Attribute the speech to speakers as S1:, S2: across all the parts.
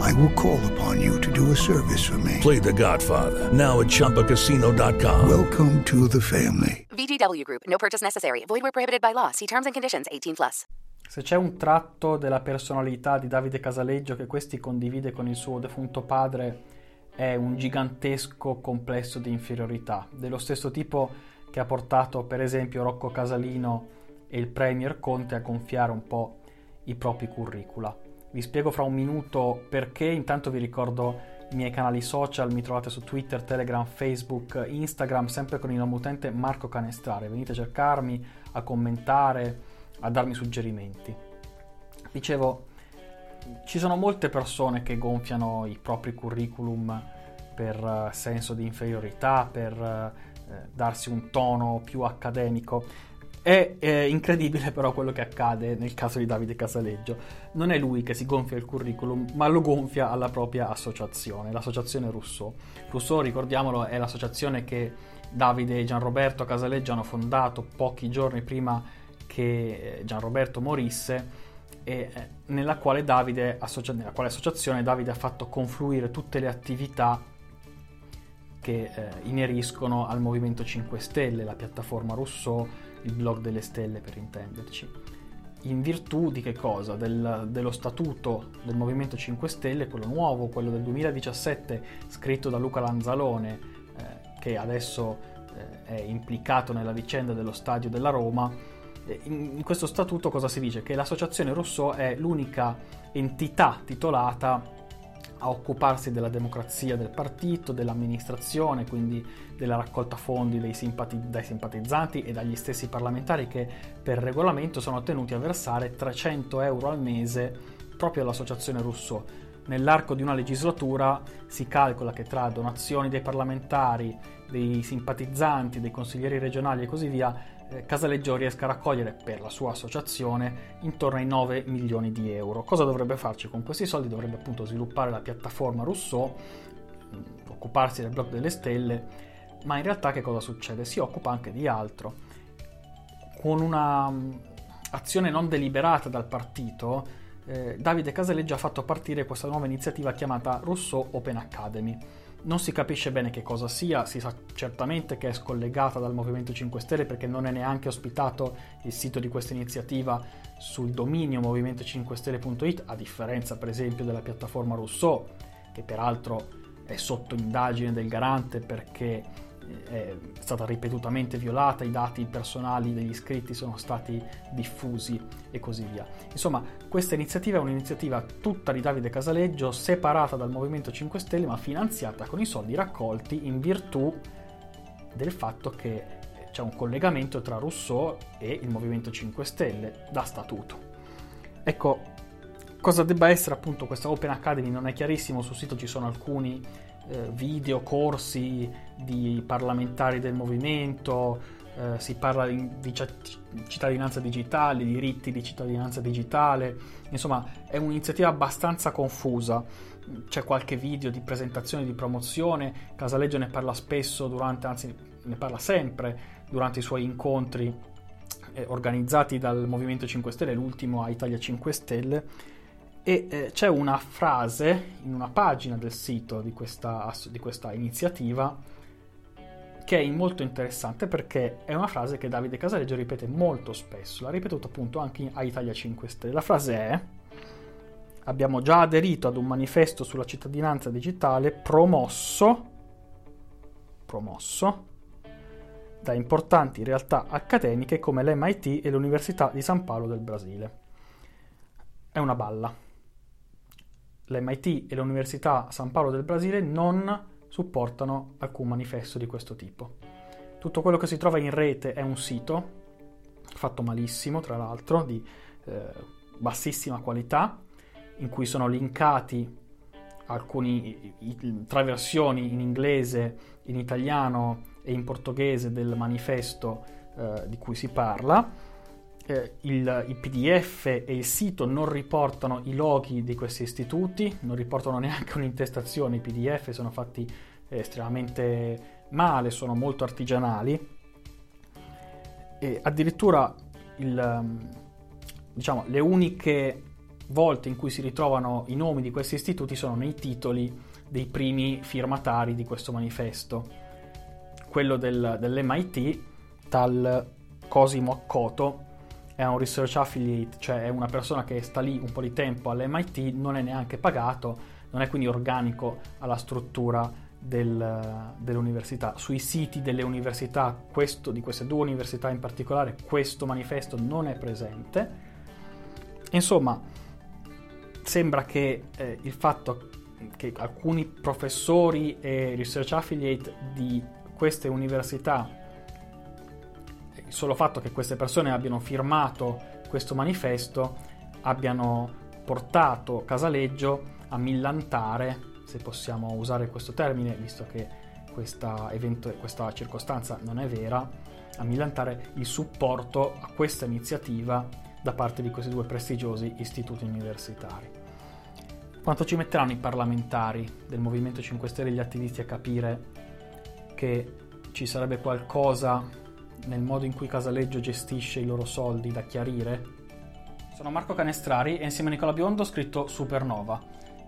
S1: I will call upon you to do a service for me.
S2: Play The Godfather now at ChumbaCasino.com.
S1: Welcome to the family.
S3: VGW Group. No purchase necessary. Void where prohibited by law. See terms and conditions. 18 plus.
S4: Se c'è un tratto della personalità di Davide Casaleggio che questi condivide con il suo defunto padre è un gigantesco complesso di inferiorità, dello stesso tipo che ha portato per esempio Rocco Casalino e il Premier Conte a gonfiare un po' i propri curricula. Vi spiego fra un minuto perché, intanto vi ricordo i miei canali social, mi trovate su Twitter, Telegram, Facebook, Instagram, sempre con il nome utente Marco Canestrare. Venite a cercarmi, a commentare, a darmi suggerimenti. Dicevo, ci sono molte persone che gonfiano i propri curriculum per uh, senso di inferiorità, per uh, darsi un tono più accademico. È, è, incredibile però quello che accade nel caso di Davide Casaleggio. Non è lui che si gonfia il curriculum, ma lo gonfia alla propria associazione, l'associazione Rousseau. Rousseau, ricordiamolo, è l'associazione che Davide e Gianroberto Casaleggio hanno fondato pochi giorni prima che Gianroberto morisse e nella quale, Davide, associa- nella quale associazione Davide ha fatto confluire tutte le attività che eh, ineriscono al Movimento 5 Stelle, la piattaforma Rousseau, il blog delle stelle per intenderci. In virtù di che cosa? Del, dello statuto del Movimento 5 Stelle, quello nuovo, quello del 2017, scritto da Luca Lanzalone, eh, che adesso eh, è implicato nella vicenda dello stadio della Roma. In, in questo statuto cosa si dice? Che l'associazione Rousseau è l'unica entità titolata a occuparsi della democrazia del partito, dell'amministrazione, quindi della raccolta fondi simpati- dai simpatizzanti e dagli stessi parlamentari che per regolamento sono tenuti a versare 300 euro al mese proprio all'associazione Rousseau. Nell'arco di una legislatura si calcola che tra donazioni dei parlamentari, dei simpatizzanti, dei consiglieri regionali e così via, Casaleggio riesca a raccogliere per la sua associazione intorno ai 9 milioni di euro. Cosa dovrebbe farci con questi soldi? Dovrebbe appunto sviluppare la piattaforma Rousseau, occuparsi del blog delle stelle, ma in realtà che cosa succede? Si occupa anche di altro. Con una azione non deliberata dal partito, eh, Davide Casaleggio ha fatto partire questa nuova iniziativa chiamata Rousseau Open Academy non si capisce bene che cosa sia, si sa certamente che è scollegata dal Movimento 5 Stelle perché non è neanche ospitato il sito di questa iniziativa sul dominio movimento5stelle.it, a differenza per esempio della piattaforma Rousseau, che peraltro è sotto indagine del garante perché è stata ripetutamente violata, i dati personali degli iscritti sono stati diffusi e così via. Insomma, questa iniziativa è un'iniziativa tutta di Davide Casaleggio, separata dal Movimento 5 Stelle, ma finanziata con i soldi raccolti in virtù del fatto che c'è un collegamento tra Rousseau e il Movimento 5 Stelle da statuto. Ecco, cosa debba essere appunto questa Open Academy non è chiarissimo, sul sito ci sono alcuni eh, video, corsi di parlamentari del movimento, eh, si parla di, di, cittadinanza digitale, diritti di cittadinanza digitale, insomma è un'iniziativa abbastanza confusa. C'è qualche video di presentazione, di promozione, Casaleggio ne parla spesso durante, anzi ne parla sempre durante i suoi incontri eh, organizzati dal Movimento 5 Stelle, l'ultimo a Italia 5 Stelle e eh, c'è una frase in una pagina del sito di questa, di questa, iniziativa che è molto interessante perché è una frase che Davide Casaleggio ripete molto spesso, l'ha ripetuto appunto anche a Italia 5 Stelle. La frase è abbiamo già aderito ad un manifesto sulla cittadinanza digitale promosso promosso da importanti realtà accademiche come l'MIT e l'Università di San Paolo del Brasile. È una balla. L'MIT e l'Università San Paolo del Brasile non supportano alcun manifesto di questo tipo. Tutto quello che si trova in rete è un sito, fatto malissimo tra l'altro, di eh, bassissima qualità, in cui sono linkati alcuni tre versioni in inglese, in italiano e in portoghese del manifesto eh, di cui si parla. Eh, il, il, PDF e il sito non riportano i loghi di questi istituti, non riportano neanche un'intestazione, i PDF sono fatti estremamente male, sono molto artigianali e addirittura il, diciamo, le uniche volte in cui si ritrovano i nomi di questi istituti sono nei titoli dei primi firmatari di questo manifesto. Quello del, dell'MIT, tal Cosimo Accoto, è un research affiliate, cioè è una persona che sta lì un po' di tempo all'MIT, non è neanche pagato, non è quindi organico alla struttura del, dell'università. Sui siti delle università, questo, di queste due università in particolare, questo manifesto non è presente. Insomma, sembra che eh, il fatto che alcuni professori e research affiliate di queste università, il solo fatto che queste persone abbiano firmato questo manifesto, abbiano portato Casaleggio a millantare, se possiamo usare questo termine, visto che questa, evento, questa circostanza non è vera, a millantare il supporto a questa iniziativa da parte di questi due prestigiosi istituti universitari. Quanto ci metteranno i parlamentari del Movimento 5 Stelle e gli attivisti a capire che ci sarebbe qualcosa nel modo in cui Casaleggio gestisce i loro soldi da chiarire? Sono Marco Canestrari e insieme a Nicola Biondo ho scritto Supernova,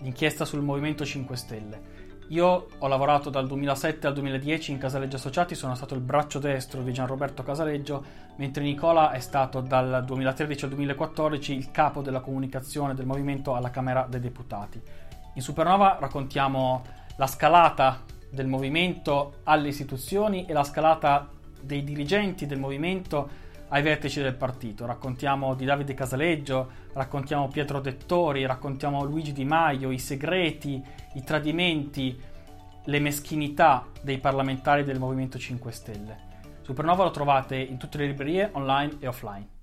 S4: l'inchiesta sul Movimento 5 Stelle. Io ho lavorato dal 2007 al 2010 in Casaleggio Associati, sono stato il braccio destro di Gianroberto Casaleggio, mentre Nicola è stato dal 2013 al 2014 il capo della comunicazione del movimento alla Camera dei Deputati. In Supernova raccontiamo la scalata del movimento alle istituzioni e la scalata dei dirigenti del movimento ai vertici del partito. Raccontiamo di Davide Casaleggio, raccontiamo Pietro Dettori, raccontiamo Luigi Di Maio, i segreti, i tradimenti, le meschinità dei parlamentari del Movimento 5 Stelle. Supernova lo trovate in tutte le librerie online e offline.